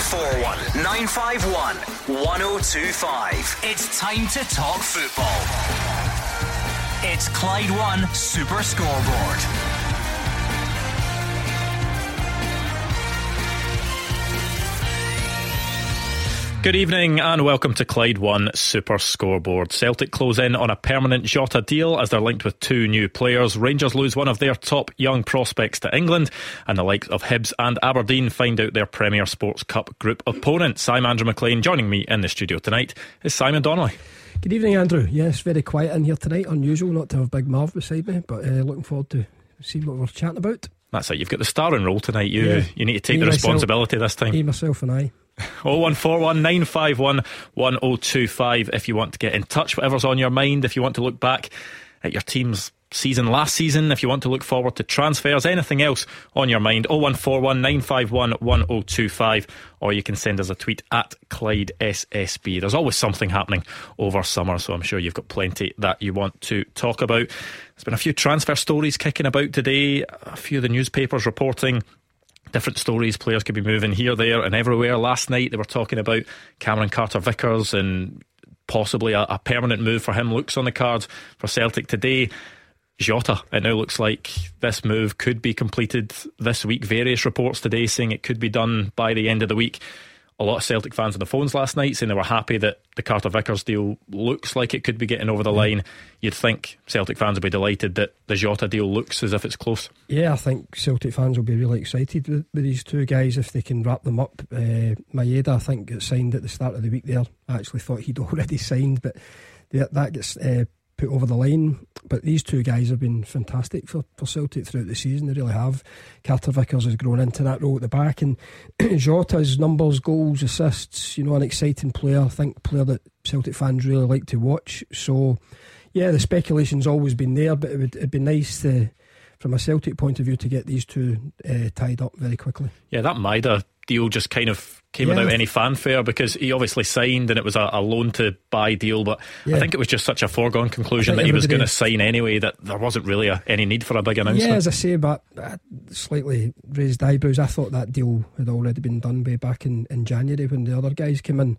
0141 951 1025. It's time to talk football. It's Clyde One Super Scoreboard. Good evening and welcome to Clyde One Super Scoreboard. Celtic close in on a permanent Jota deal as they're linked with two new players. Rangers lose one of their top young prospects to England, and the likes of Hibs and Aberdeen find out their Premier Sports Cup group opponents. I'm Andrew Maclean. Joining me in the studio tonight is Simon Donnelly. Good evening, Andrew. Yes, very quiet in here tonight. Unusual not to have Big Marv beside me, but uh, looking forward to seeing what we're chatting about. That's it. You've got the starring role tonight. You yeah. you need to take me, the responsibility myself, this time. Me, myself, and I. 0141 951 1025 if you want to get in touch, whatever's on your mind. If you want to look back at your team's season last season, if you want to look forward to transfers, anything else on your mind, 0141 951 1025, or you can send us a tweet at Clyde SSB. There's always something happening over summer, so I'm sure you've got plenty that you want to talk about. There's been a few transfer stories kicking about today, a few of the newspapers reporting different stories. Players could be moving here, there, and everywhere. Last night they were talking about Cameron Carter Vickers and possibly a, a permanent move for him looks on the cards for Celtic today. Jota, it now looks like this move could be completed this week. Various reports today saying it could be done by the end of the week a lot of Celtic fans on the phones last night saying they were happy that the Carter Vickers deal looks like it could be getting over the line. You'd think Celtic fans would be delighted that the Jota deal looks as if it's close. Yeah, I think Celtic fans will be really excited with, with these two guys if they can wrap them up. Uh, Maeda, I think, got signed at the start of the week there. I actually thought he'd already signed, but that gets uh, put over the line. But these two guys have been fantastic for, for Celtic throughout the season. They really have. Carter Vickers has grown into that role at the back, and Jota's numbers, goals, assists. You know, an exciting player. I think player that Celtic fans really like to watch. So, yeah, the speculation's always been there, but it would it'd be nice to, from a Celtic point of view, to get these two uh, tied up very quickly. Yeah, that Maeda deal just kind of came yeah. without any fanfare because he obviously signed and it was a, a loan to buy deal. But yeah. I think it was just such a foregone conclusion that he was going to sign anyway that there wasn't really a, any need for a big announcement. Yeah, as I say, but slightly raised eyebrows. I thought that deal had already been done way back in, in January when the other guys came in.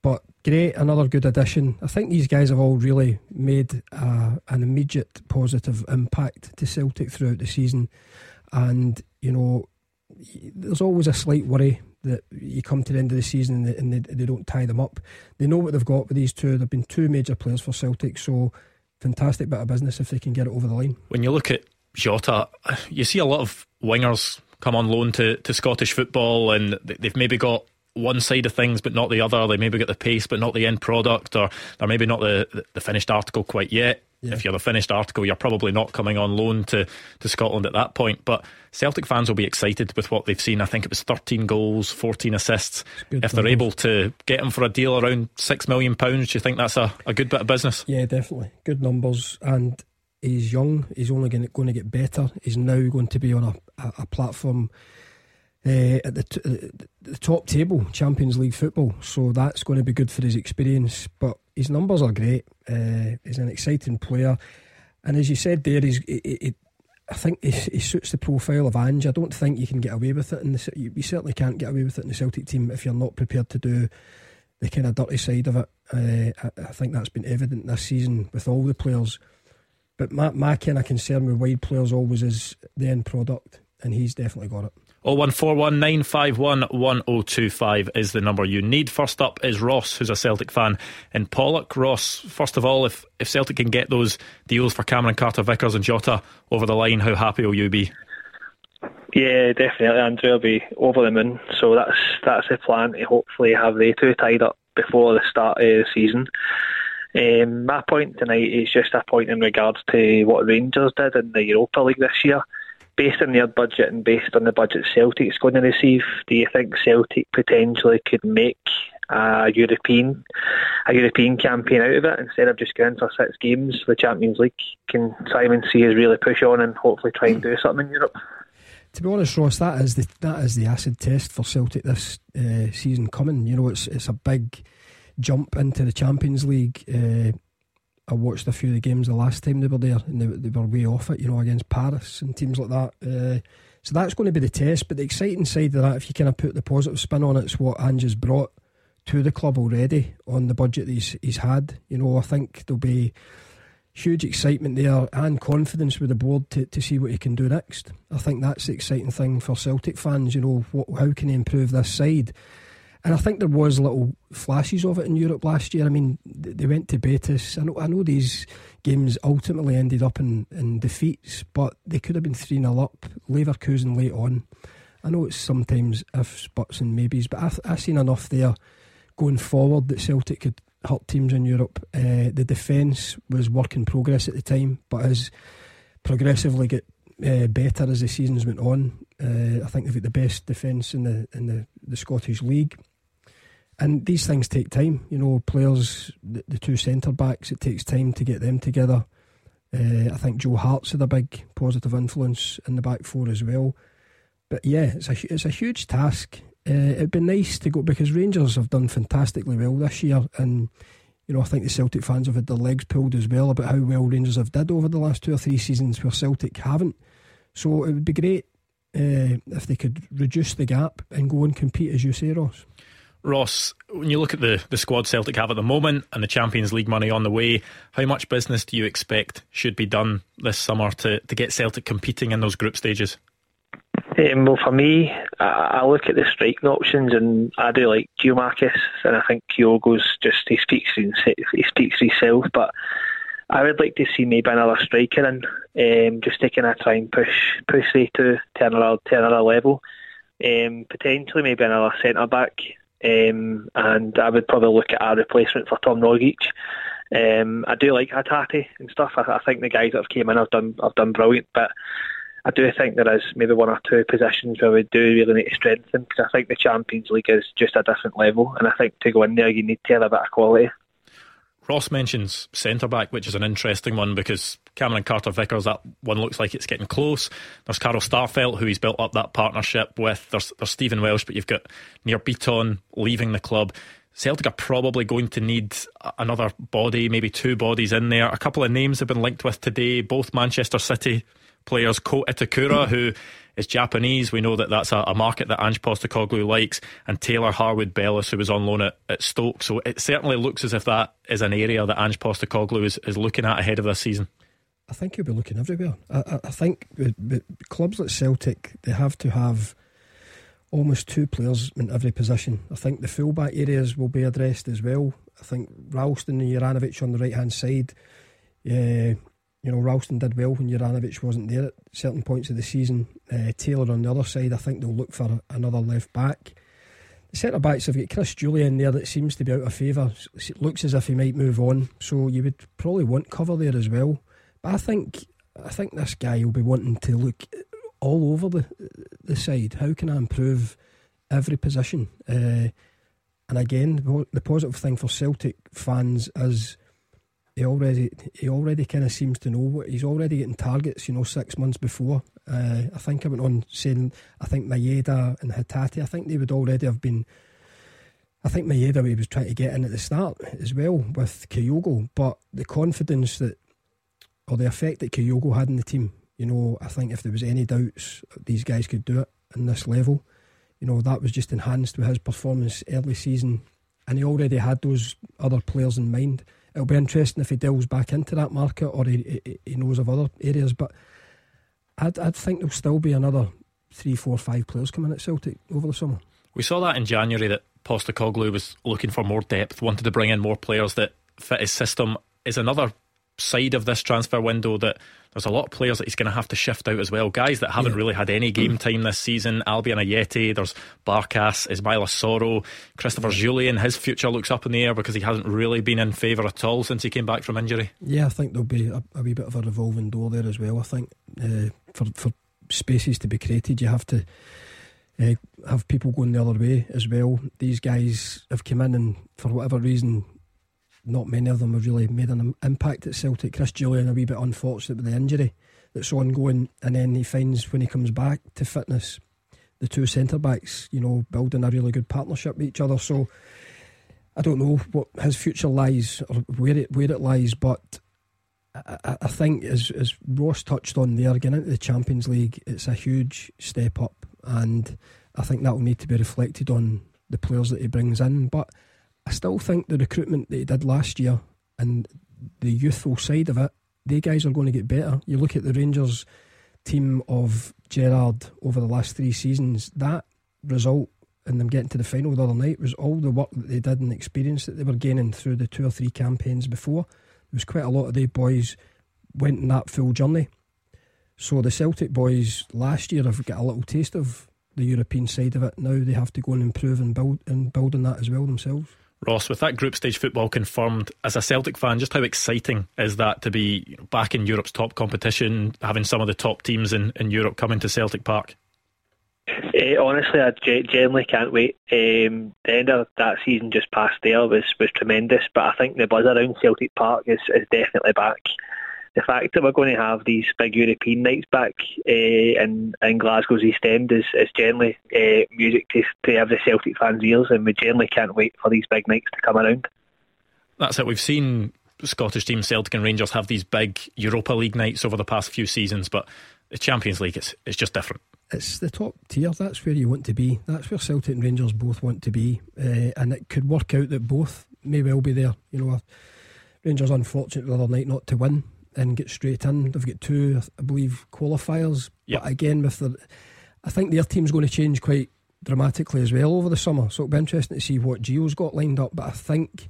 But great, another good addition. I think these guys have all really made uh, an immediate positive impact to Celtic throughout the season. And, you know, there's always a slight worry that you come to the end of the season and, they, they, don't tie them up. They know what they've got with these two. They've been two major players for Celtic, so fantastic bit of business if they can get it over the line. When you look at Jota, you see a lot of wingers come on loan to, to Scottish football, and they've maybe got one side of things but not the other. They maybe get the pace but not the end product, or they're maybe not the, the finished article quite yet. Yeah. If you're the finished article, you're probably not coming on loan to, to Scotland at that point. But Celtic fans will be excited with what they've seen. I think it was 13 goals, 14 assists. If they're able to get him for a deal around £6 million, do you think that's a, a good bit of business? Yeah, definitely. Good numbers. And he's young. He's only going to, going to get better. He's now going to be on a, a, a platform uh, at the, t- uh, the top table, Champions League football. So that's going to be good for his experience. But his numbers are great. Uh, he's an exciting player, and as you said there, he's. He, he, I think he, he, suits the profile of Ange. I don't think you can get away with it in the. You, you certainly can't get away with it in the Celtic team if you're not prepared to do the kind of dirty side of it. Uh, I, I, think that's been evident this season with all the players. But my, my kind of concern with wide players always is the end product, and he's definitely got it. 01419511025 is the number you need. First up is Ross, who's a Celtic fan in Pollok. Ross, first of all, if, if Celtic can get those deals for Cameron Carter Vickers and Jota over the line, how happy will you be? Yeah, definitely, Andrew will be over the moon. So that's that's the plan to hopefully have the two tied up before the start of the season. Um, my point tonight is just a point in regards to what Rangers did in the Europa League this year based on their budget and based on the budget Celtic's going to receive, do you think Celtic potentially could make a European a European campaign out of it instead of just going for six games the Champions League? Can Simon see us really push on and hopefully try and do something in Europe? To be honest, Ross, that is the that is the acid test for Celtic this uh, season coming. You know, it's it's a big jump into the Champions League. Uh, I watched a few of the games the last time they were there, and they, they were way off it. You know, against Paris and teams like that. Uh, So that's going to be the test. But the exciting side of that, if you kind of put the positive spin on it, it's what Ange has brought to the club already on the budget that he's, he's had. You know, I think there'll be huge excitement there and confidence with the board to, to see what he can do next. I think that's the exciting thing for Celtic fans. You know, what, how can he improve this side? And I think there was little flashes of it in Europe last year. I mean, they went to Betis. I know, I know these games ultimately ended up in, in defeats, but they could have been 3 0 up. Leverkusen late on. I know it's sometimes ifs, buts, and maybes, but I've, I've seen enough there going forward that Celtic could hurt teams in Europe. Uh, the defence was work in progress at the time, but has progressively get uh, better as the seasons went on. Uh, I think they've got the best defence in the in the, the Scottish League. And these things take time. You know, players, the, the two centre backs, it takes time to get them together. Uh, I think Joe Hart's had a big positive influence in the back four as well. But yeah, it's a it's a huge task. Uh, it'd be nice to go because Rangers have done fantastically well this year, and you know I think the Celtic fans have had their legs pulled as well about how well Rangers have did over the last two or three seasons where Celtic haven't. So it would be great uh, if they could reduce the gap and go and compete, as you say, Ross. Ross, when you look at the, the squad Celtic have at the moment and the Champions League money on the way, how much business do you expect should be done this summer to, to get Celtic competing in those group stages? Um, well, for me, I, I, look at the striking options, and I do like Giakoumakis, and I think Kyogo's just he speaks he speaks himself. But I would like to see maybe another striker and um, just taking a try and push push they to to another to another level. Um, potentially maybe another centre back, um, and I would probably look at a replacement for Tom Rogic. Um, I do like Hatate and stuff. I, I, think the guys that have came in have done have done brilliant, but I do think there is maybe one or two positions where we do really need to strengthen because I think the Champions League is just a different level, and I think to go in there you need to have a bit of quality. Ross mentions centre back, which is an interesting one because Cameron Carter Vickers, that one looks like it's getting close. There's Carl Starfelt, who he's built up that partnership with. There's, there's Stephen Welsh, but you've got Nir Bitton leaving the club. Celtic are probably going to need another body, maybe two bodies in there. A couple of names have been linked with today, both Manchester City players, Ko Itakura, who is Japanese. We know that that's a, a, market that Ange Postecoglou likes, and Taylor Harwood Bellis, who was on loan at, at Stoke. So it certainly looks as if that is an area that Ange Postecoglou is, is looking at ahead of this season. I think he'll be looking everywhere. I, I, I think with, with clubs like Celtic, they have to have almost two players in every position. I think the fullback areas will be addressed as well. I think Ralston and Juranovic on the right hand side. Yeah, you know, Ralston did well when Juranovic wasn't there at certain points of the season. Uh, Taylor on the other side, I think they'll look for another left back. The centre backs have got Chris Jullien there that seems to be out of favour. It looks as if he might move on, so you would probably want cover there as well. But I think I think this guy will be wanting to look all over the the side. How can I improve every position? Uh, and again, the positive thing for Celtic fans is he already he already kind of seems to know what he's already getting targets. You know, six months before. Uh, I think I went on saying I think Maeda and Hatate. I think they would already have been. I think Maeda he was trying to get in at the start as well with Kyogo, but the confidence that or the effect that Kyogo had in the team. You know, I think if there was any doubts these guys could do it in this level, you know that was just enhanced with his performance early season, and he already had those other players in mind it'll be interesting if he delves back into that market or he, he, knows of other areas. But I'd, I'd think there'll still be another three, four, five players coming at Celtic over the summer. We saw that in January that Postecoglou was looking for more depth, wanted to bring in more players that fit his system. Is another side of this transfer window that there's a lot of players that he's going to have to shift out as well. Guys that haven't yeah. really had any game time this season. Albian Ajeti, there's Barkas, Ismaila Soro, Christopher Jullien. His future looks up in the air because he hasn't really been in favour at all since he came back from injury. Yeah, I think there'll be a, a wee bit of a revolving door there as well. I think uh, for for spaces to be created, you have to. Uh, have people going the other way as well. These guys have come in and for whatever reason not many of them have really made an impact at Celtic. Chris Jullien a wee bit unfortunate with the injury that's ongoing, and then he finds when he comes back to fitness, the two centre backs, you know, building a really good partnership with each other. So I don't know what his future lies or where it where it lies, but I, I think, as, as Ross touched on there, getting into the Champions League, it's a huge step up, and I think that will need to be reflected on the players that he brings in. But I still think the recruitment they did last year and the youthful side of it, the guys are going to get better. You look at the Rangers team of Gerrard over the last three seasons, that result and them getting to the final the other night was all the work that they did and the experience that they were gaining through the two or three campaigns before. There was quite a lot of the boys went in that full journey. So the Celtic boys last year have got a little taste of the European side of it. Now they have to go and improve and build and build on that as well themselves. Ross, with that group stage football confirmed, as a Celtic fan, just how exciting is that to be back in Europe's top competition, having some of the top teams in, in Europe coming to Celtic Park? Uh, honestly, I generally can't wait. Um, the end of that season just past there was, was tremendous, but I think the buzz around Celtic Park is, is definitely back. The fact that we're going to have these big European nights back uh, in, in Glasgow's East End is, is generally uh, music to, to every Celtic fan's ears, and we generally can't wait for these big nights to come around. That's it. We've seen Scottish teams, Celtic and Rangers, have these big Europa League nights over the past few seasons, but the Champions League, it's, it's just different it's the top tier. That's where you want to be. That's where Celtic and Rangers both want to be, uh, and it could work out that both may well be there. You know, Rangers unfortunate the other night not to win and get straight in. They've got two, I believe, qualifiers. Yep. But again, with the, I think their team's going to change quite dramatically as well over the summer. So it'll be interesting to see what Gio's got lined up. But I think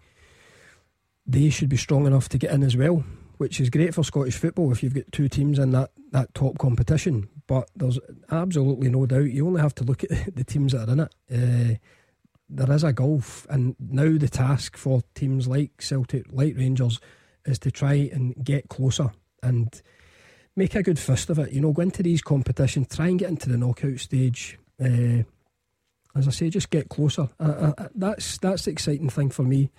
they should be strong enough to get in as well which is great for Scottish football if you've got two teams in that, that top competition. But there's absolutely no doubt you only have to look at the teams that are in it. Uh, there is a gulf, and now the task for teams like Celtic, like Rangers, is to try and get closer and make a good fist of it. You know, go into these competitions, try and get into the knockout stage. Uh, as I say, just get closer. Uh, that's that's the exciting thing for me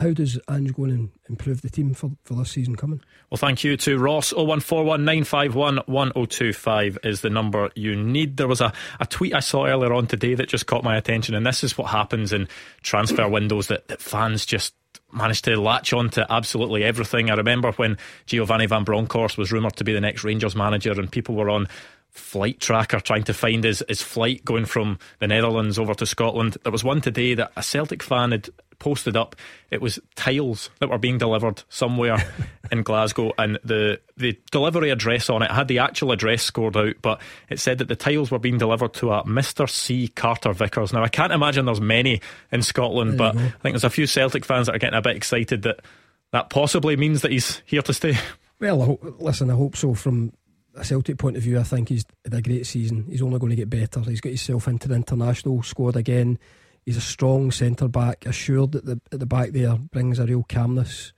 how does Ange go and improve the team for, for this season coming? Well, thank you to Ross. 01419511025 is the number you need. There was a, a tweet I saw earlier on today that just caught my attention, and this is what happens in transfer windows that, that fans just managed to latch on to absolutely everything. I remember when Giovanni Van Bronckhorst was rumoured to be the next Rangers manager, and people were on flight tracker trying to find his, his flight going from the Netherlands over to Scotland. There was one today that a Celtic fan had posted up. It was tiles that were being delivered somewhere in Glasgow, and the the delivery address on it had the actual address scored out, but it said that the tiles were being delivered to a Mr. C. Carter Vickers. Now I can't imagine there's many in Scotland, but mm-hmm. I think there's a few Celtic fans that are getting a bit excited that that possibly means that he's here to stay. Well, listen, I hope so. From a Celtic point of view, I think he's had a great season. He's only going to get better. He's got himself into the international squad again. He's a strong centre back, assured at the at the back there, brings a real calmness,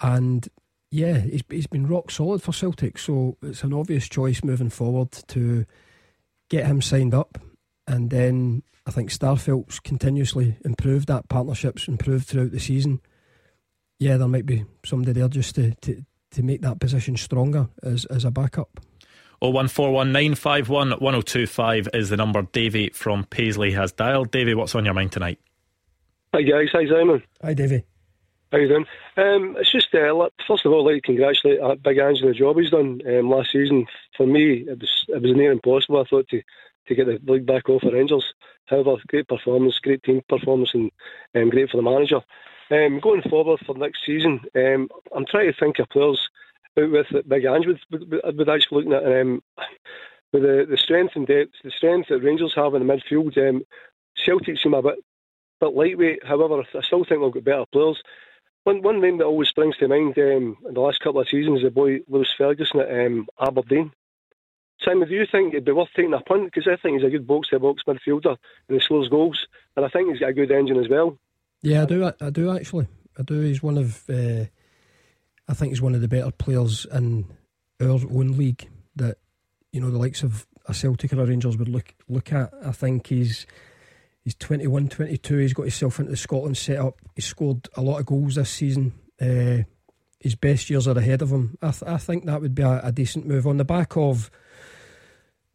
and yeah, he's he's been rock solid for Celtic. So it's an obvious choice moving forward to get him signed up, and then I think Starfelt's continuously improved that partnership's improved throughout the season. Yeah, there might be somebody there just to, to, to make that position stronger as as a backup. 01419511025 is the number Davy from Paisley has dialed. Davy, what's on your mind tonight? Hi guys, hi Simon. Hi Davy. How you doing? Um, it's just uh, first of all, I'd like to congratulate uh, Big Ange on the job he's done um, last season. For me, it was it was near impossible. I thought to to get the league back off for Rangers. However, great performance, great team performance, and um, great for the manager. Um, going forward for next season, um, I'm trying to think of players out with Big Ange would, would, would actually looking at um, with the, the strength and depth, the strength that Rangers have in the midfield. Um, Celtic seem a bit bit lightweight. However, I still think they've got better players. One one name that always springs to mind um, in the last couple of seasons is the boy Lewis Ferguson at um, Aberdeen. Simon, do you think it'd be worth taking a punt? Because I think he's a good box to box midfielder and he scores goals, and I think he's got a good engine as well. Yeah, I do. I do actually. I do. He's one of. Uh, I think he's one of the better players in our own league that you know the likes of a Celtic or a Rangers would look look at. I think he's he's 21, 22. He's got himself into the Scotland setup. He's scored a lot of goals this season. Uh, his best years are ahead of him. I, th- I think that would be a, a, decent move on the back of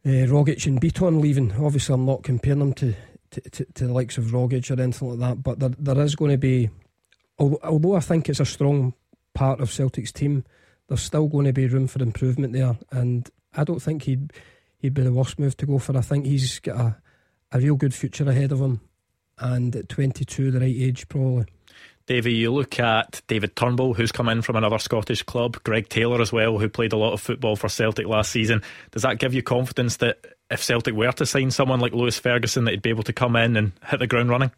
uh, Rogic and Bitton leaving. Obviously, I'm not comparing them to, to, to, to the likes of Rogic or anything like that, but there, there is going to be, although, although I think it's a strong part of Celtic's team. there's still going to be room for improvement there, and I don't think he'd he'd be the worst move to go for. I think he's got a, a real good future ahead of him, and at 22, the right age probably. Davy, you look at David Turnbull, who's come in from another Scottish club, Greg Taylor as well, who played a lot of football for Celtic last season. Does that give you confidence that if Celtic were to sign someone like Lewis Ferguson, that he'd be able to come in and hit the ground running?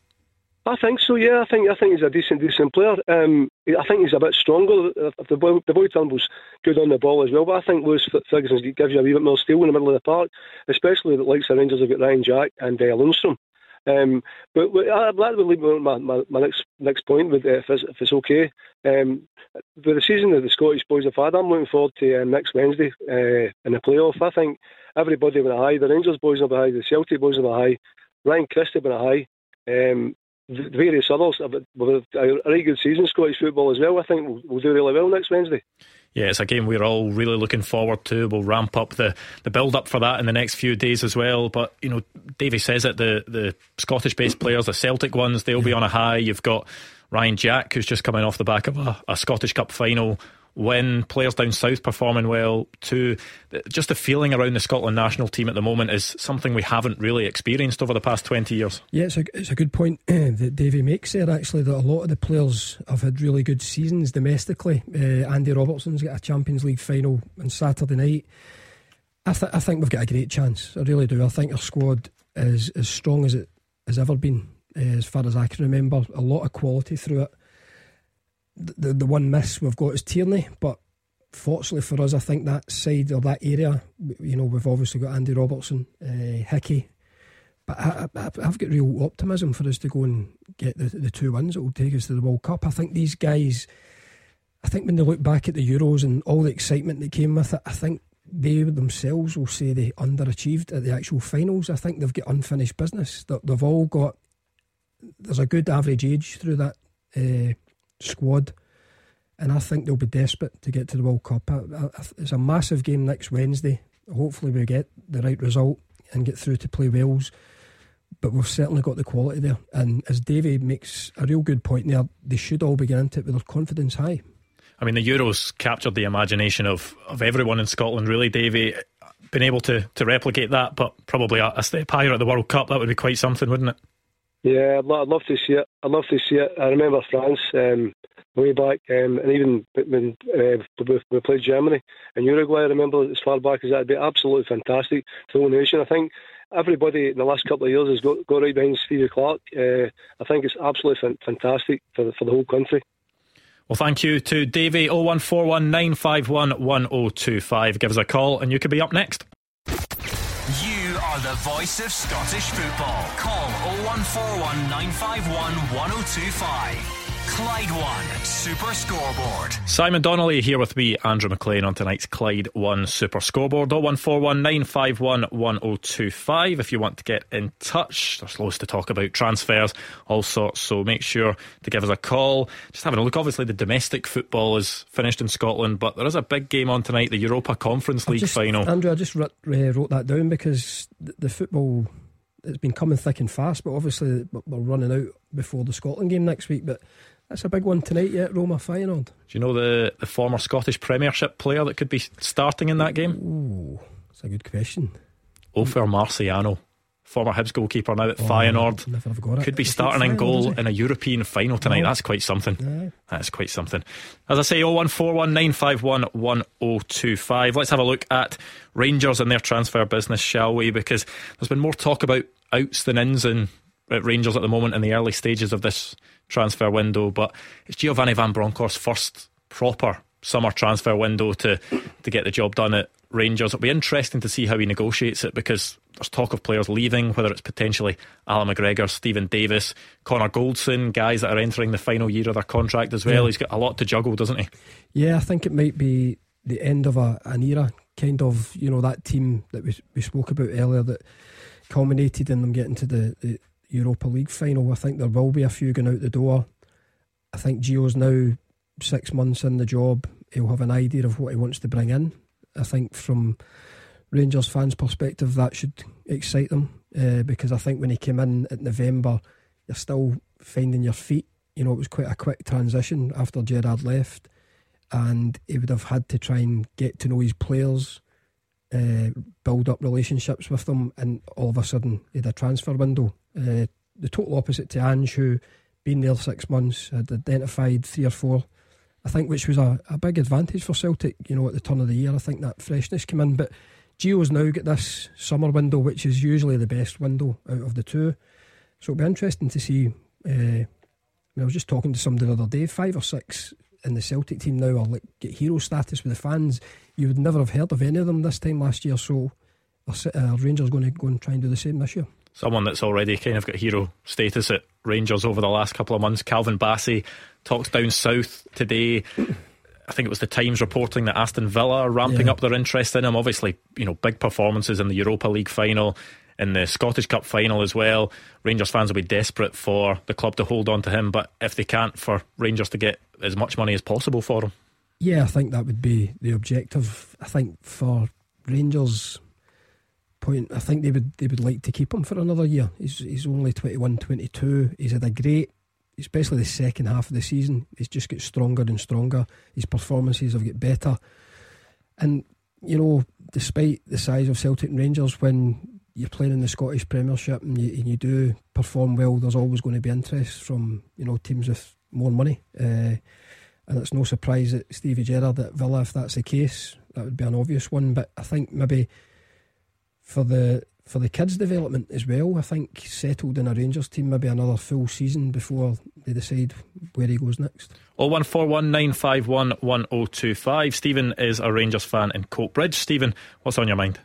I think so. Yeah, I think I think he's a decent, decent player. Um, I think he's a bit stronger. The boy, the boy Turnbull's good on the ball as well, but I think Lewis Ferguson gives you a wee bit more steel in the middle of the park, especially the likes of Rangers have got Ryan Jack and uh, Lundstram. Um, but, I'd like to leave my, my, my next next point with uh, if, it's, if it's okay. Um, with the season that the Scottish boys have had, I'm looking forward to uh, next Wednesday uh, in the playoff. I think everybody be high. The Rangers boys be high. The Celtic boys be high. Ryan Christie be high. Um, various others with a really good season Scottish football as well. I think we'll, we'll do really well next Wednesday. Yeah, it's a game we're all really looking forward to. We'll ramp up the, the build up for that in the next few days as well. But, you know, Davy says it, the, the Scottish based players, the Celtic ones, they'll be on a high. You've got Ryan Jack, who's just coming off the back of a, a Scottish Cup final when players down south performing well to Just the feeling around the Scotland national team at the moment is something we haven't really experienced over the past 20 years. Yeah, it's a, it's a good point that Davy makes there, actually, that a lot of the players have had really good seasons domestically. Uh, Andy Robertson's got a Champions League final on Saturday night. I, th- I think we've got a great chance. I really do. I think our squad is as strong as it has ever been, uh, as far as I can remember. A lot of quality through it the the one miss we've got is Tierney, but fortunately for us, I think that side or that area, you know, we've obviously got Andy Robertson, uh, Hickey, but I, have got real optimism for us to go and get the, the two wins that will take us to the World Cup. I think these guys, I think when they look back at the Euros and all the excitement that came with it, I think they themselves will say they underachieved at the actual finals. I think they've got unfinished business. They've all got, there's a good average age through that. Uh, squad. And I think they'll be desperate to get to the World Cup. It's a massive game next Wednesday. Hopefully, we get the right result and get through to play Wales. But we've certainly got the quality there. And as Davey makes a real good point there, they should all be getting into it with their confidence high. I mean, the Euros captured the imagination of, of everyone in Scotland, really, Davey. Been able to, to replicate that, but probably a, a step higher at the World Cup, that would be quite something, wouldn't it? Yeah, I'd, I'd love to see it. I'd love to see it. I remember France um, way back, um, and even when uh, we played Germany and Uruguay. I remember as far back as that. It'd be absolutely fantastic for the whole nation. I think everybody in the last couple of years has got, got right behind Stevie Clarke. Uh, I think it's absolutely fantastic for the, for the whole country. Well, thank you to Davey 0141 951 1025. Give us a call and you could be up next are the voice of Scottish football. Call 0141 951 1025. Clyde One Super Scoreboard. Simon Donnelly here with me, Andrew McLean, on tonight's Clyde One Super Scoreboard. 01419511025. If you want to get in touch, there's loads to talk about, transfers, all sorts. So make sure to give us a call. Just having a look. Obviously, the domestic football is finished in Scotland, but there is a big game on tonight, the Europa Conference League just, final. Andrew, I just wrote, uh, wrote that down because the football it's been coming thick and fast, but obviously we're running out before the Scotland game next week. But that's a big one tonight, yeah, Roma Feyenoord. Do you know the, the former Scottish Premiership player that could be starting in that game? Ooh, that's a good question. Ofer Marciano, former Hibs goalkeeper now at oh, Feyenoord, could be starting in goal in a European final tonight. That's quite something. That's quite something. As I say, 01419511025. Let's have a look at Rangers and their transfer business, shall we? Because there's been more talk about outs than ins and at Rangers at the moment in the early stages of this transfer window. But it's Giovanni Van Bronckhorst's first proper summer transfer window to to get the job done at Rangers. It'll be interesting to see how he negotiates it because there's talk of players leaving, whether it's potentially Allan McGregor, Steven Davis, Connor Goldson, guys that are entering the final year of their contract as well. Yeah. He's got a lot to juggle, doesn't he? Yeah, I think it might be the end of a, an era, kind of, you know, that team that we, we spoke about earlier that culminated in them getting to the, the Europa League final. I think there will be a few going out the door. I think Gio's now six months in the job. He'll have an idea of what he wants to bring in. I think from Rangers fans' perspective, that should excite them uh, because I think when he came in at November, you're still finding your feet. You know, it was quite a quick transition after Gerrard left, and he would have had to try and get to know his players, uh, build up relationships with them, and all of a sudden he had a transfer window. Uh, the total opposite to Ange, who been there six months, had identified three or four. I think which was a, a big advantage for Celtic, you know, at the turn of the year. I think that freshness came in. But Gio's now got this summer window, which is usually the best window out of the two. So it'll be interesting to see. Uh, I was just talking to somebody the other day, five or six in the Celtic team now are like get hero status with the fans. You would never have heard of any of them this time last year. So are, uh, Rangers going to go and try and do the same this year? Someone that's already kind of got hero status at Rangers over the last couple of months, Calvin Bassey, talks down south today. I think it was the Times reporting that Aston Villa are ramping yeah. up their interest in him. Obviously, you know, big performances in the Europa League final, in the Scottish Cup final as well. Rangers fans will be desperate for the club to hold on to him, but if they can't, for Rangers to get as much money as possible for him. Yeah, I think that would be the objective. I think for Rangers point, I think they would they would like to keep him for another year. He's he's only 21, 22. He's had a great especially the second half of the season, he's just got stronger and stronger. His performances have got better. And, you know, despite the size of Celtic and Rangers, when you're playing in the Scottish Premiership and you, and you do perform well, there's always going to be interest from, you know, teams with more money. Uh, and it's no surprise that Stevie Gerrard at Villa, if that's the case, that would be an obvious one. But I think maybe for the for the kids' development as well. I think settled in a Rangers team, maybe another full season before they decide where he goes next. Oh one four one nine five one one zero oh two five. Stephen is a Rangers fan in Coatbridge. Stephen, what's on your mind?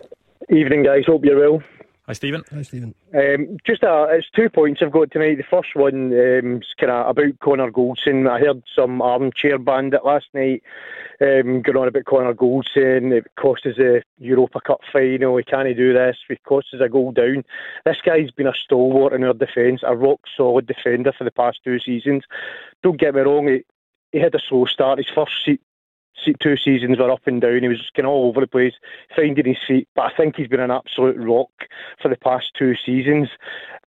Evening, guys. Hope you're well. Hi, Stephen. Hi, Stephen. Um, just uh, it's two points I've got tonight. The first one um, is kind of about Connor Goldson. I heard some armchair bandit last night um, going on about Connor Goldson. It cost us a Europa Cup final. We can't do this. It cost us a goal down. This guy's been a stalwart in our defence, a rock solid defender for the past two seasons. Don't get me wrong. He, he had a slow start. His first two seasons were up and down. He was kind of all over the place, finding his feet. But I think he's been an absolute rock for the past two seasons.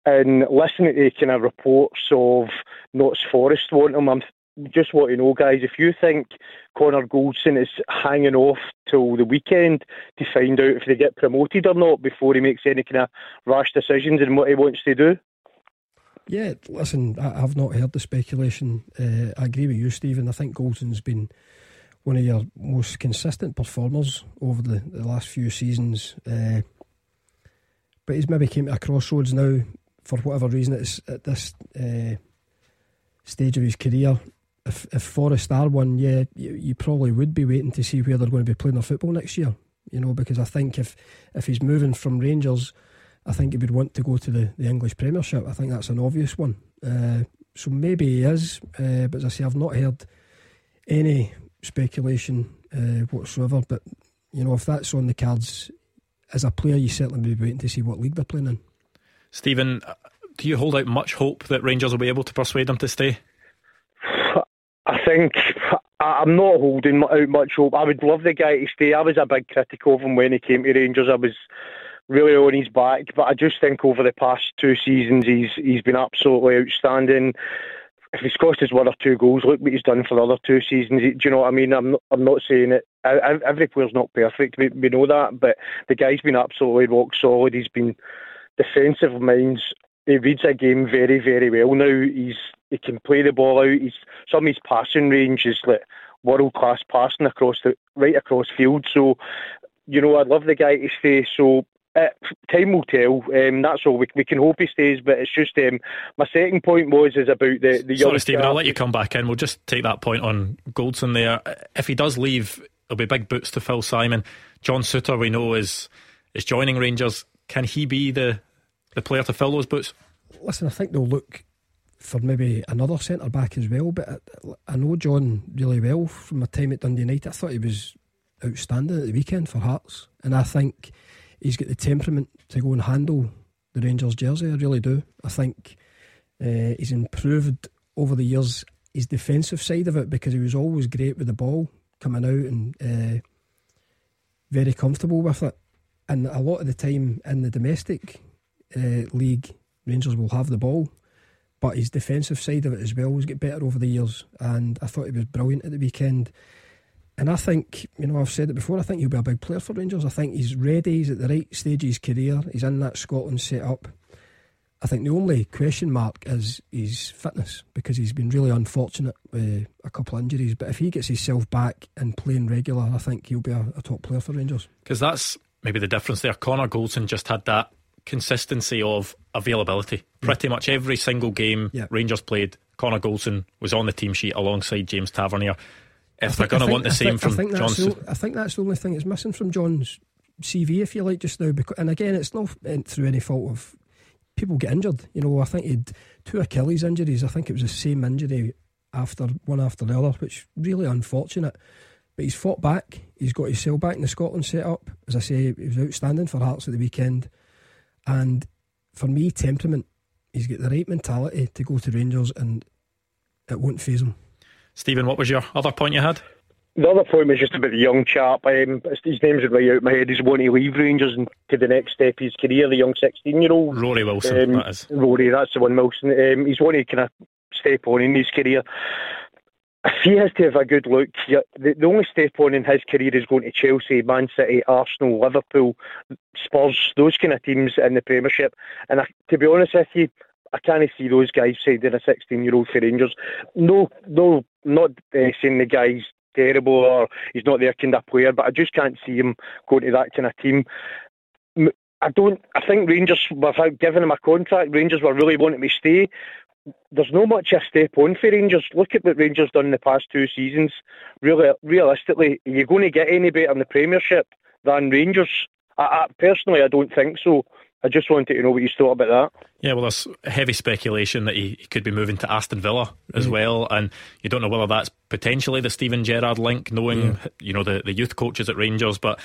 And listening to kind of reports of Notts Forest wanting him, I'm just want to know, guys, if you think Connor Goldson is hanging off till the weekend to find out if they get promoted or not before he makes any kind of rash decisions in what he wants to do. Yeah, listen, I, have not heard the speculation. Uh, I agree with you, Stephen. I think Goldson's been one of your most consistent performers over the, the last few seasons. Uh, but he's maybe came to a crossroads now for whatever reason it's at this uh, stage of his career. If, if Forest are one, yeah, you, you, probably would be waiting to see where they're going to be playing their football next year. You know, because I think if if he's moving from Rangers, I think he would want to go to the, the English Premiership. I think that's an obvious one. Uh, so maybe he is, uh, but as I say, I've not heard any speculation uh, whatsoever. But you know, if that's on the cards as a player, you certainly be waiting to see what league they're playing in. Stephen, uh, do you hold out much hope that Rangers will be able to persuade them to stay? I think I'm not holding out much hope. I would love the guy to stay. I was a big critic of him when he came to Rangers. I was really on his back, but I just think over the past two seasons he's he's been absolutely outstanding if he's cost us one or two goals, look what he's done for the other two seasons. Do you know what I mean? I'm not, I'm not saying it. Every player's not perfect. We, we know that, but the guy's been absolutely rock solid. He's been defensive minds. He reads a game very, very well now. He's he can play the ball out. He's some of his passing range is like world class passing across the right across field. So, you know, I'd love the guy to stay. So uh, time will tell. Um, that's all. We, we can hope he stays, but it's just um, my second point was is about the the. Sorry, Stephen. I'll let you come back in. We'll just take that point on Goldson there. If he does leave, it'll be big boots to fill Simon. John Souttar, we know is is joining Rangers. Can he be the the player to fill those boots? Listen, I think they'll look for maybe another centre back as well. But I, I know John really well from my time at Dundee United. I thought he was outstanding at the weekend for Hearts, and I think he's got the temperament to go and handle the Rangers jersey. I really do. I think uh, he's improved over the years his defensive side of it because he was always great with the ball coming out and uh, very comfortable with it. And a lot of the time in the domestic uh, league, Rangers will have the ball, but his defensive side of it as well has got better over the years. And I thought he was brilliant at the weekend. And I think, you know, I've said it before, I think he'll be a big player for Rangers. I think he's ready, he's at the right stage of his career, he's in that Scotland set up. I think the only question mark is his fitness because he's been really unfortunate with a couple of injuries. But if he gets himself back and playing regular, I think he'll be a, a top player for Rangers. Because that's maybe the difference there. Connor Goldson just had that consistency of availability. Pretty much every single game yeah. Rangers played, Connor Goldson was on the team sheet alongside James Tavernier. If they're going to want the same from Johnson, the, I think that's the only thing that's missing from John's CV, if you like, just now. Because, and again, it's not through any fault of people get injured. You know, I think he had two Achilles injuries. I think it was the same injury after one after the other, which really unfortunate. But he's fought back. He's got his sail back in the Scotland set up. As I say, he was outstanding for Hearts at the weekend. And for me, temperament, he's got the right mentality to go to Rangers and it won't phase him. Stephen, what was your other point you had? The other point was just about the young chap. Um, his name's right out of my head. He's wanting to leave Rangers and to the next step of his career, the young 16 year old. Rory Wilson, um, that is. Rory, that's the one, Wilson. Um, he's wanting to kind of step on in his career. If he has to have a good look, the, the only step on in his career is going to Chelsea, Man City, Arsenal, Liverpool, Spurs, those kind of teams in the Premiership. And I, to be honest with you, I can't see those guys signing a 16 year old for Rangers. No, no, not uh, saying the guy's terrible or he's not their kind of player, but I just can't see him going to that kind of team. I don't. I think Rangers, without giving him a contract, Rangers were really wanting to stay. There's no much a step on for Rangers. Look at what Rangers done in the past two seasons. Really, realistically, are you going to get any better in the Premiership than Rangers? I, I, personally, I don't think so. I just wanted to know what you thought about that. Yeah, well, there's heavy speculation that he, he could be moving to Aston Villa as mm. well, and you don't know whether that's potentially the Steven Gerrard link, knowing yeah. you know the, the youth coaches at Rangers, but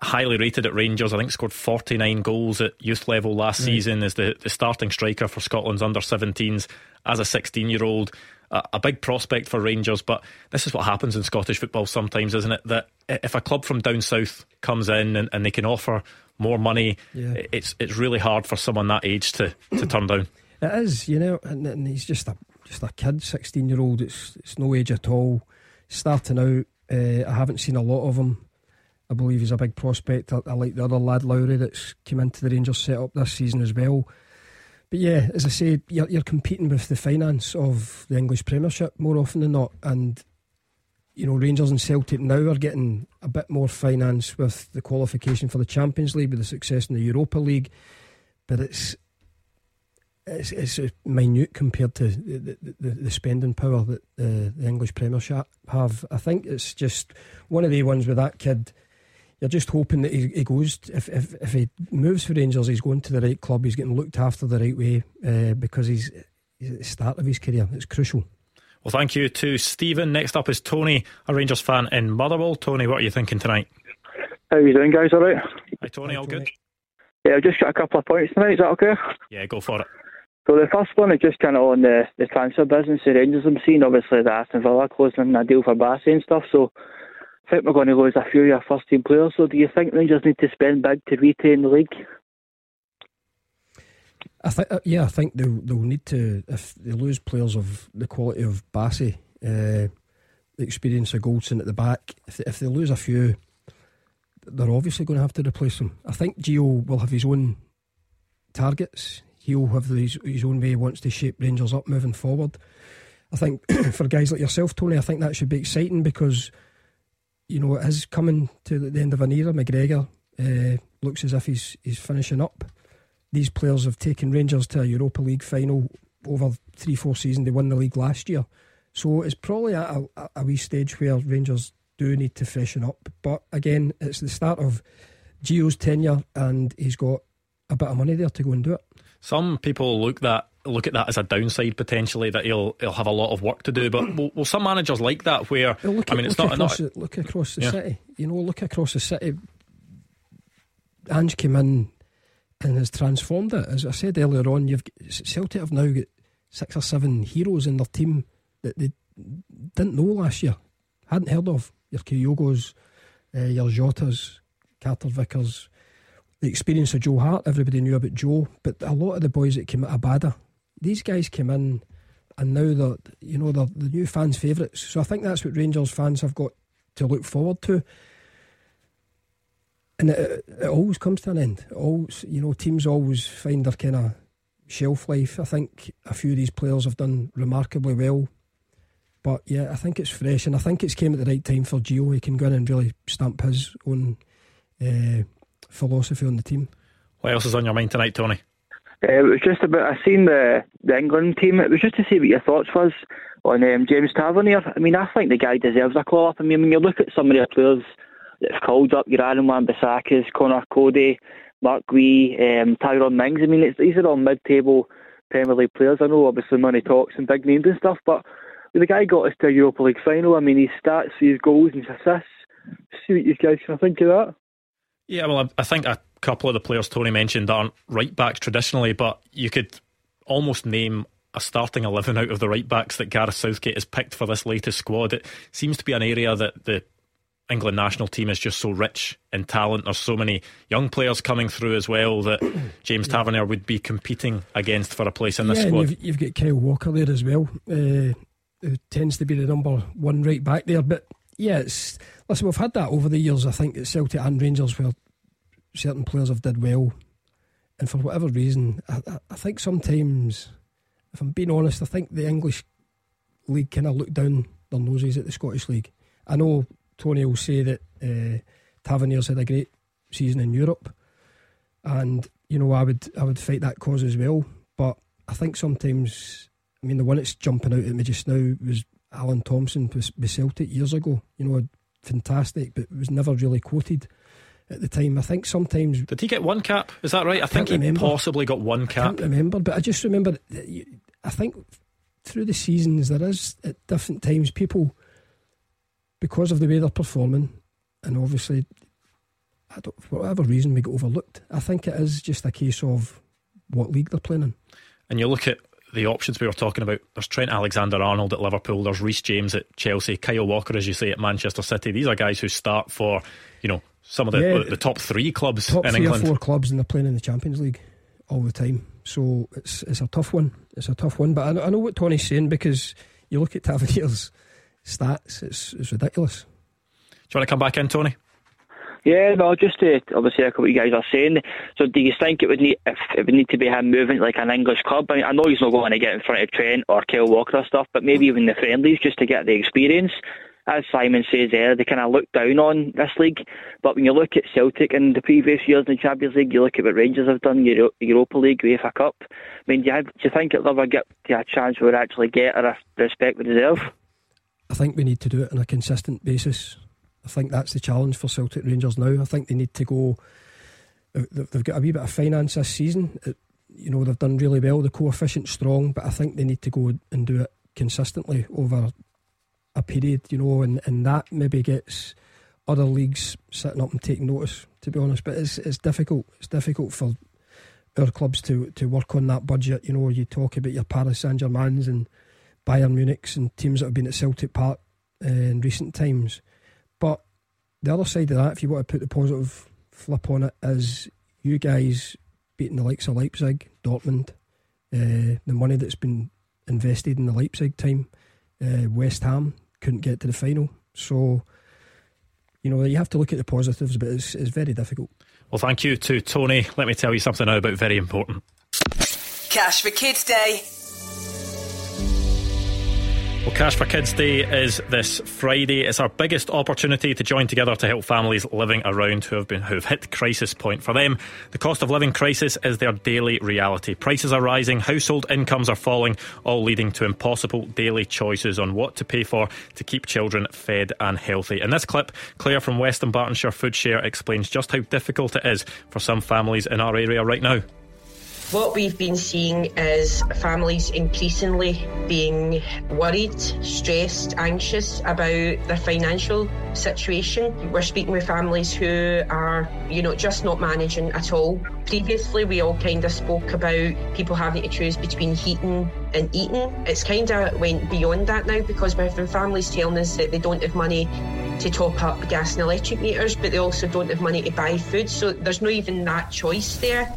highly rated at Rangers. I think scored 49 goals at youth level last season. as the, the starting striker for Scotland's under 17s as a 16 year old. A, a big prospect for Rangers, but this is what happens in Scottish football sometimes, isn't it? That if a club from down south comes in and, and they can offer more money. Yeah. It's it's really hard for someone that age to, to turn down. It is, you know, and, and he's just a just a kid, sixteen year old. It's it's no age at all. Starting out, uh, I haven't seen a lot of him. I believe he's a big prospect. I, I like the other lad Lowry that's come into the Rangers setup this season as well. But yeah, as I say, you're, you're competing with the finance of the English Premiership more often than not, and you know, Rangers and Celtic now are getting a bit more finance with the qualification for the Champions League, with the success in the Europa League, but it's it's, it's minute compared to the, the, the spending power that the, the English Premiership have. I think it's just one of the ones with that kid. You're just hoping that he, he goes. If, if if he moves for Rangers, he's going to the right club. He's getting looked after the right way uh, because he's, he's at the start of his career. It's crucial. Well, thank you to Stephen. Next up is Tony, a Rangers fan in Motherwell. Tony, what are you thinking tonight? How are you doing, guys? All right? Hi, Tony. Hi, all Tony. good? Yeah, I've just got a couple of points tonight. Is that okay? Yeah, go for it. So the first one is just kind of on the, the transfer business. The Rangers I'm seeing, obviously, the Aston Villa closing a deal for Bassey and stuff. So I think we're going to lose a few of your first team players. So do you think Rangers need to spend big to retain the league? I think, uh, yeah, I think they'll, they'll need to if they lose players of the quality of Bassey, uh, the experience of Goldson at the back. If they, if they lose a few, they're obviously going to have to replace them. I think Gio will have his own targets. He'll have his, his own way he wants to shape Rangers up moving forward. I think for guys like yourself, Tony, I think that should be exciting because you know it is coming to the end of an era. McGregor uh, looks as if he's he's finishing up these players have taken Rangers to a Europa League final over three, four seasons. They won the league last year. So it's probably at a, a, a wee stage where Rangers do need to freshen up. But again, it's the start of Gio's tenure and he's got a bit of money there to go and do it. Some people look that look at that as a downside potentially that he'll he'll have a lot of work to do. But will, will some managers like that? Where well, at, I mean, it's not, not the, look across the yeah. city. You know, look across the city. Ange came in and has transformed it. As I said earlier on, you've Celtic have now got six or seven heroes in their team that they didn't know last year, hadn't heard of. Your Kyogos, uh, your Jotas, Carter Vickers, the experience of Joe Hart. Everybody knew about Joe, but a lot of the boys that came out of Abada, these guys came in, and now they're you know they're the new fans' favourites. So I think that's what Rangers fans have got to look forward to. And it, it always comes to an end. It always, you know, teams always find their kind of shelf life. I think a few of these players have done remarkably well. But yeah, I think it's fresh, and I think it's came at the right time for Gio. He can go in and really stamp his own uh, philosophy on the team. What else is on your mind tonight, Tony? Uh, it was just about I seen the the England team. It was just to see what your thoughts was on um, James Tavernier. I mean, I think the guy deserves a call up. I mean, when you look at some of the players that's called up, your Aaron Wan-Bissaka's, Conor Coady, Marc Guéhi, um, Tyrone Mings. I mean, these are all mid-table Premier League players. I know obviously money talks and big names and stuff, but the guy got us to a Europa League final. I mean, his stats, his goals, and his assists. See what you guys can think of that. Yeah, well, I think a couple of the players Tony mentioned aren't right backs traditionally, but you could almost name a starting 11 out of the right backs that Gareth Southgate has picked for this latest squad. It seems to be an area that the England national team is just so rich in talent. There's so many young players coming through as well that James Tavernier would be competing against for a place in the yeah, squad. You've, you've, got Kyle Walker there as well, uh, who tends to be the number one right back there. But yeah, it's listen, we've had that over the years. I think at Celtic and Rangers where certain players have did well, and for whatever reason, I, I think sometimes, if I'm being honest, I think the English league kind of look down their noses at the Scottish league. I know Tony will say that uh, Tavernier's had a great season in Europe, and you know I would I would fight that cause as well. But I think sometimes, I mean, the one that's jumping out at me just now was Alan Thompson with Celtic years ago. You know, fantastic, but was never really quoted at the time. I think sometimes did he get one cap? Is that right? I, I think he remember. possibly got one cap. I can't remember, but I just remember. I think through the seasons there is at different times people because of the way they're performing, and obviously, I don't, for whatever reason, we get overlooked. I think it is just a case of what league they're playing in. And you look at the options we were talking about. There's Trent Alexander Arnold at Liverpool. There's Reece James at Chelsea. Kyle Walker, as you say, at Manchester City. These are guys who start for you know some of the yeah, the top three clubs top in three England. or four clubs, and they're playing in the Champions League all the time. So it's it's a tough one. It's a tough one. But I know, I know what Tony's saying because you look at Tavernier's stats. It's it's ridiculous. Do you want to come back in, Tony? Yeah, no, just to obviously echo what you guys are saying. So, do you think it would need if it would need to be him moving like an English club? I, mean, I know he's not going to get in front of Trent or Kyle Walker or stuff, but maybe even the friendlies just to get the experience. As Simon says there, they kind of look down on this league. But when you look at Celtic in the previous years in the Champions League, you look at what Rangers have done, Euro- Europa League, UEFA Cup. I mean, do you, have, do you think it'll ever get to a chance where it actually get a respect we deserve? I think we need to do it on a consistent basis. I think that's the challenge for Celtic Rangers now. I think they need to go. Uh, they've got a wee bit of finance this season. It, you know they've done really well. The coefficient's strong, but I think they need to go and do it consistently over a period. You know, and, and that maybe gets other leagues sitting up and taking notice. To be honest, but it's it's difficult. It's difficult for our clubs to to work on that budget. You know, you talk about your Paris Saint Germain's and Bayern Munich's and teams that have been at Celtic Park uh, in recent times but the other side of that, if you want to put the positive flip on it, is you guys beating the likes of Leipzig, Dortmund, uh, the money that's been invested in the Leipzig time, uh, West Ham couldn't get to the final. So, you know, you have to look at the positives, but it's, it's very difficult. Well, thank you to Tony. Let me tell you something now about very important. Cash for Kids Day. Well, Cash for Kids Day is this Friday. It's our biggest opportunity to join together to help families living around who have been who have hit crisis point. For them, the cost of living crisis is their daily reality. Prices are rising, household incomes are falling, all leading to impossible daily choices on what to pay for to keep children fed and healthy. In this clip, Claire from West Dunbartonshire Food Share explains just how difficult it is for some families in our area right now. What we've been seeing is families increasingly being worried, stressed, anxious about their financial situation. We're speaking with families who are, you know, just not managing at all. Previously, we all kind of spoke about people having to choose between heating and eating. It's kind of went beyond that now because we're having families telling us that they don't have money to top up gas and electric meters, but they also don't have money to buy food. So there's not even that choice there.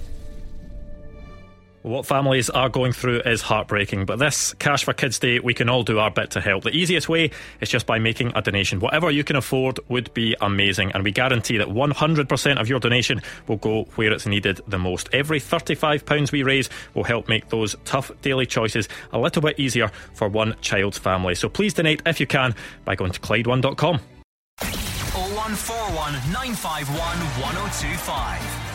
What families are going through is heartbreaking, but this Cash for Kids Day, we can all do our bit to help. The easiest way is just by making a donation. Whatever you can afford would be amazing, and we guarantee that 100% of your donation will go where it's needed the most. Every £35 we raise will help make those tough daily choices a little bit easier for one child's family. So please donate if you can by going to Clyde1.com. 0141 951 1025.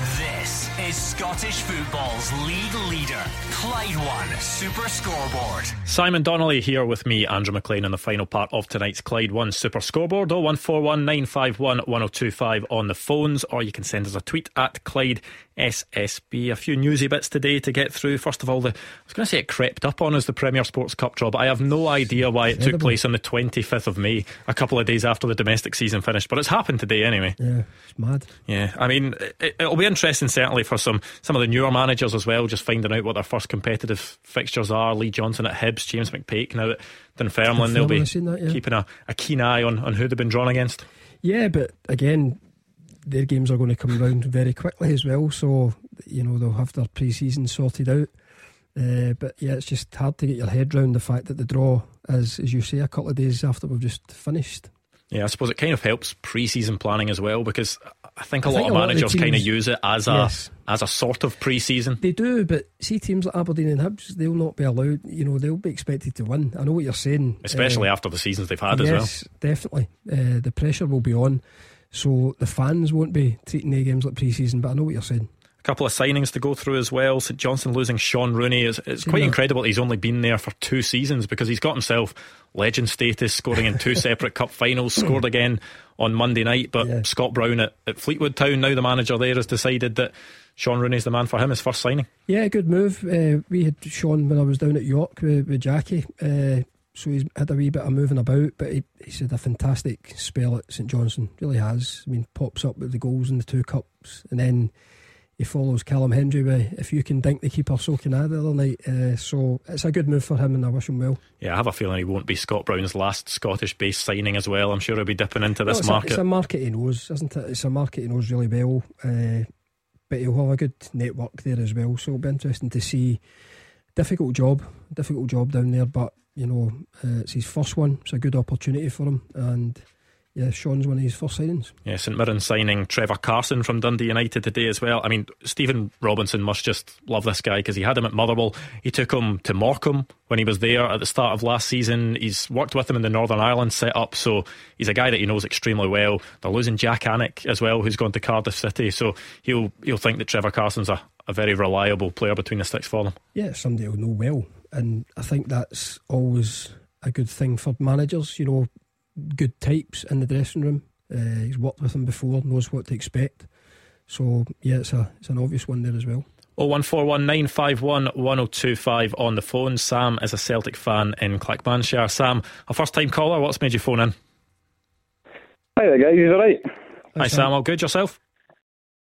Is Scottish football's league leader, Clyde One Super Scoreboard. Simon Donnelly here with me, Andrew McLean, in the final part of tonight's Clyde One Super Scoreboard. 0141 951 1025 on the phones, or you can send us a tweet at Clyde SSB. A few newsy bits today to get through. First of all, the, I was going to say it crept up on us, the Premier Sports Cup draw, but I have no idea why it took place on the 25th of May, a couple of days after the domestic season finished. But it's happened today anyway. Yeah, it's mad. Yeah, I mean, it, will be interesting certainly for some some of the newer managers as well, just finding out what their first competitive fixtures are. Lee Johnson at Hibs, James McPake now at Dunfermline. They'll be that, yeah. keeping a, a keen eye on, on who they've been drawn against. Yeah, but again, their games are going to come around very quickly as well. So you know they'll have their pre-season sorted out. Uh, but yeah, it's just hard to get your head around the fact that the draw is, as you say, a couple of days after we've just finished. Yeah, I suppose it kind of helps pre-season planning as well because I think a I lot think of a managers lot of kind of use it as yes. a as a sort of pre-season. They do, but see teams like Aberdeen and Hibs, they'll not be allowed. You know, they'll be expected to win. I know what you're saying, especially uh, after the seasons they've had yes, as well. Yes, definitely. Uh, the pressure will be on. So the fans won't be treating the games like pre-season, but I know what you're saying. A couple of signings to go through as well. St Johnstone losing Shaun Rooney is it's quite incredible. He's only been there for two seasons because he's got himself legend status, scoring in two separate cup finals, scored again on Monday night. But yeah. Scott Brown at, at Fleetwood Town, now the manager there, has decided that Shaun Rooney's the man for him, his first signing. Yeah, good move. Uh, we had Sean when I was down at York with, with Jackie. Uh, so he's had a wee bit of moving about, but he, he's had a fantastic spell at St Johnstone. Really has. I mean, pops up with the goals in the two cups, and then he follows Callum Hendry with if you can dink the keeper, so can I the other night. Uh, so it's a good move for him, and I wish him well. Yeah, I have a feeling he won't be Scott Brown's last Scottish based signing as well. I'm sure he'll be dipping into this well, market. A, it's a market he knows, isn't it? It's a market he knows really well. Uh, but he'll have a good network there as well. So it'll be interesting to see. Difficult job, difficult job down there, but you know, uh, it's his first one. It's a good opportunity for him, and yeah, Shaun's one of his first signings. Yeah, St Mirren signing Trevor Carson from Dundee United today as well. I mean, Stephen Robinson must just love this guy because he had him at Motherwell. He took him to Morecambe when he was there at the start of last season. He's worked with him in the Northern Ireland setup, so he's a guy that he knows extremely well. They're losing Jak Alnwick as well, who's gone to Cardiff City, so he'll he'll think that Trevor Carson's a, a very reliable player between the sticks for them. Yeah, somebody will know well and I think that's always a good thing for managers. You know, good types in the dressing room. Uh, he's worked with them before, knows what to expect. So yeah, it's a it's an obvious one there as well. Oh one four one nine five one one zero oh two five on the phone. Sam is a Celtic fan in Clackmannanshire. Sam, a first time caller. What's made you phone in? Hi there, guys. You all right? Hi, Hi Sam. Sam. All good yourself?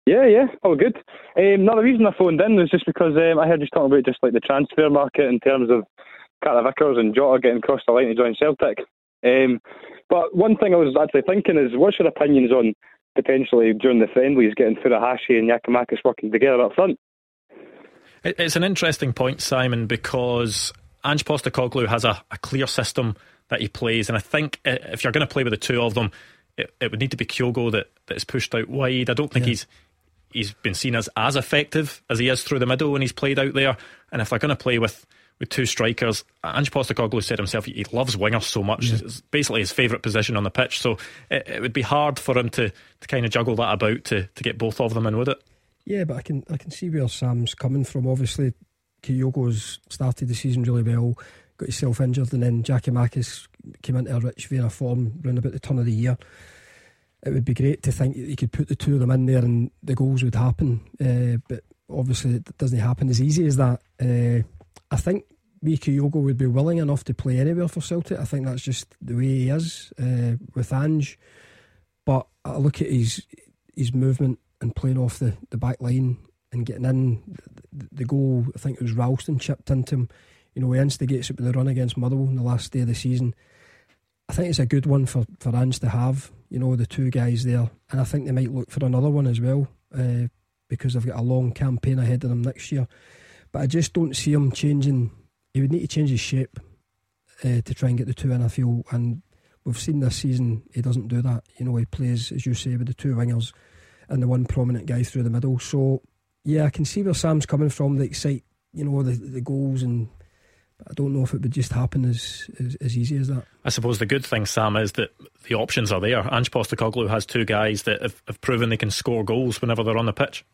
Yeah, yeah, all good. Um, now, the reason I phoned in was just because um, I heard you talking about just like the transfer market in terms of Carter Vickers and Jota getting across the line to join Celtic. Um, but one thing I was actually thinking is, what's your opinions on potentially during the friendlies getting Furuhashi and Giakoumakis working together up front? It's an interesting point, Simon, because Ange Postecoglou has a, a clear system that he plays, and I think if you're going to play with the two of them, it, it would need to be Kyogo that, that is pushed out wide. I don't think yeah. he's he's been seen as as effective as he is through the middle when he's played out there. And if they're going to play with with two strikers, Ange Postecoglou said himself he loves wingers so much. Yeah. It's basically his favourite position on the pitch. So it, it, would be hard for him to, to kind of juggle that about to, to get both of them in, would it? Yeah, but I can I can see where Sam's coming from. Obviously, Kyogo's started the season really well, got himself injured, and then Giakoumakis came into a rich vein of form around about the turn of the year it would be great to think you could put the two of them in there and the goals would happen. Uh, but obviously, it doesn't happen as easy as that. Uh, I think Miki Kyogo would be willing enough to play anywhere for Celtic. I think that's just the way he is uh, with Ange. But I look at his his movement and playing off the, the back line and getting in the, the goal. I think it was Ralston chipped into him. You know, he instigates it with the run against Motherwell in the last day of the season. I think it's a good one for, for Ange to have, you know, the two guys there. And I think they might look for another one as well uh, because they've got a long campaign ahead of them next year. but I just don't see him changing. He would need to change his shape uh, to try and get the two in. I feel, and we've seen this season he doesn't do that. You know, he plays as you say with the two wingers and the one prominent guy through the middle. So yeah, I can see where Sam's coming from. The excite, you know, the the goals and. I don't know if it would just happen as, as, as easy as that. I suppose the good thing, Sam, is that the options are there. Ange Postecoglou has two guys that have, have proven they can score goals whenever they're on the pitch.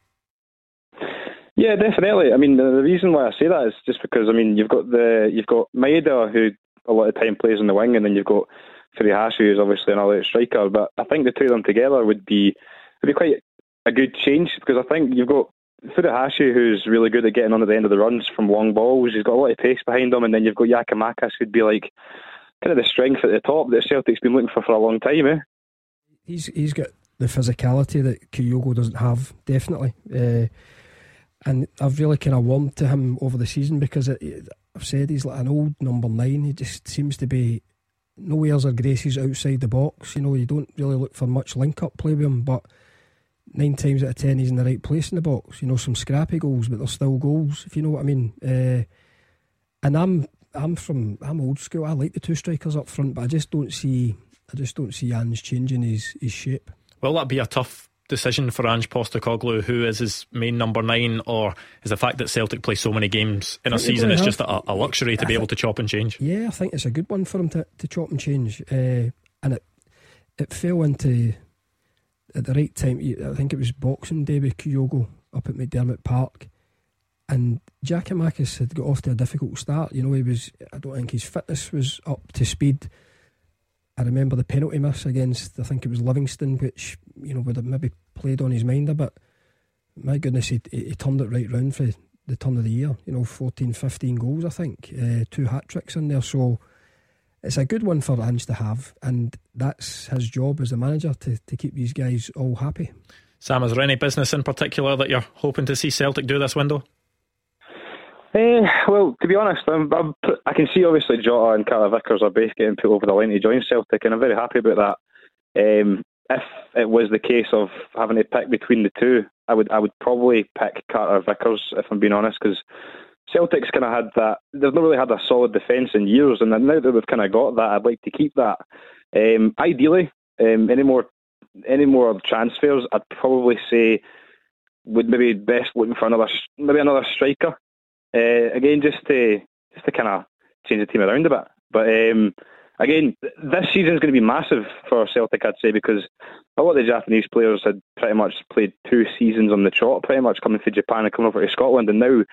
Yeah, definitely. I mean, the, the, reason why I say that is just because I mean you've got the you've got Maeda who a lot of time plays on the wing, and then you've got Furuhashi who's obviously another striker. But I think the two of them together would be would be quite a good change because I think you've got Furuhashi, who's really good at getting on at the end of the runs from long balls. He's got a lot of pace behind him, and then you've got Giakoumakis, who'd be like kind of the strength at the top that Celtic's been looking for for a long time. Eh? He's he's got the physicality that Kyogo doesn't have, definitely. Uh, and I've really kind of warmed to him over the season because it, I've said he's like an old number nine. He just seems to be nowhere's or graces outside the box. You know, you don't really look for much link up play with him, but nine times out of ten he's in the right place in the box. You know, some scrappy goals, but they're still goals. If you know what I mean. Uh, and I'm I'm from I'm old school. I like the two strikers up front, but I just don't see I just don't see Ange changing his his shape. Will that be a tough decision for Ange Postecoglou, who is his main number nine, or is the fact that Celtic play so many games in a season is just a, a, luxury to I be able to chop and change? Yeah, I think it's a good one for him to, to chop and change, uh, and it it fell into at the right time. I think it was Boxing Day with Kyogo up at McDiarmid Park. And Giakoumakis had got off to a difficult start. You know, he was, I don't think his fitness was up to speed. I remember the penalty miss against, I think it was Livingston, which, you know, would have maybe played on his mind a bit. My goodness, he, he turned it right round for the turn of the year. You know, 14, 15 goals, I think. Uh, two hat tricks in there. So it's a good one for Ange to have. And that's his job as a manager to, to keep these guys all happy. Sam, is there any business in particular that you're hoping to see Celtic do this window? Uh, well, to be honest, I'm, I'm, i can see obviously Jota and Carter Vickers are both getting put over the line to join Celtic, and I'm very happy about that. Um, if it was the case of having to pick between the two, I would I would probably pick Carter Vickers if I'm being honest, because Celtic's kind of had that. They've not really had a solid defence in years, and now that we've kind of got that, I'd like to keep that. Um, ideally, um, any more any more transfers, I'd probably say would maybe best looking for another maybe another striker. Uh, again, just to just to kind of change the team around a bit. But um, again, this season is going to be massive for Celtic, I'd say, because a lot of the Japanese players had pretty much played two seasons on the trot, pretty much coming to Japan and coming over to Scotland, and now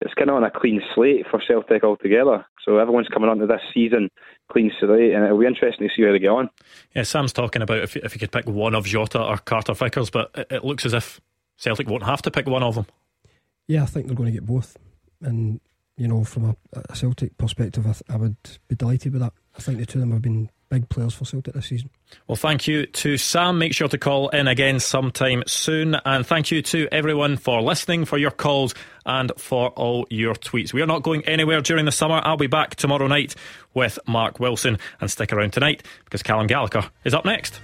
it's kind of on a clean slate for Celtic altogether. So everyone's coming onto this season clean slate, and it'll be interesting to see how they get on. Yeah, Sam's talking about if if you could pick one of Jota or Carter Vickers, but it, it looks as if Celtic won't have to pick one of them. Yeah, I think they're going to get both and you know, from a, a Celtic perspective, I, th- I, would be delighted with that. I think the two of them have been big players for Celtic this season. Well, thank you to Sam. Make sure to call in again sometime soon. And thank you to everyone for listening, for your calls, and for all your tweets. We are not going anywhere during the summer. I'll be back tomorrow night with Mark Wilson. And stick around tonight because Callum Gallagher is up next.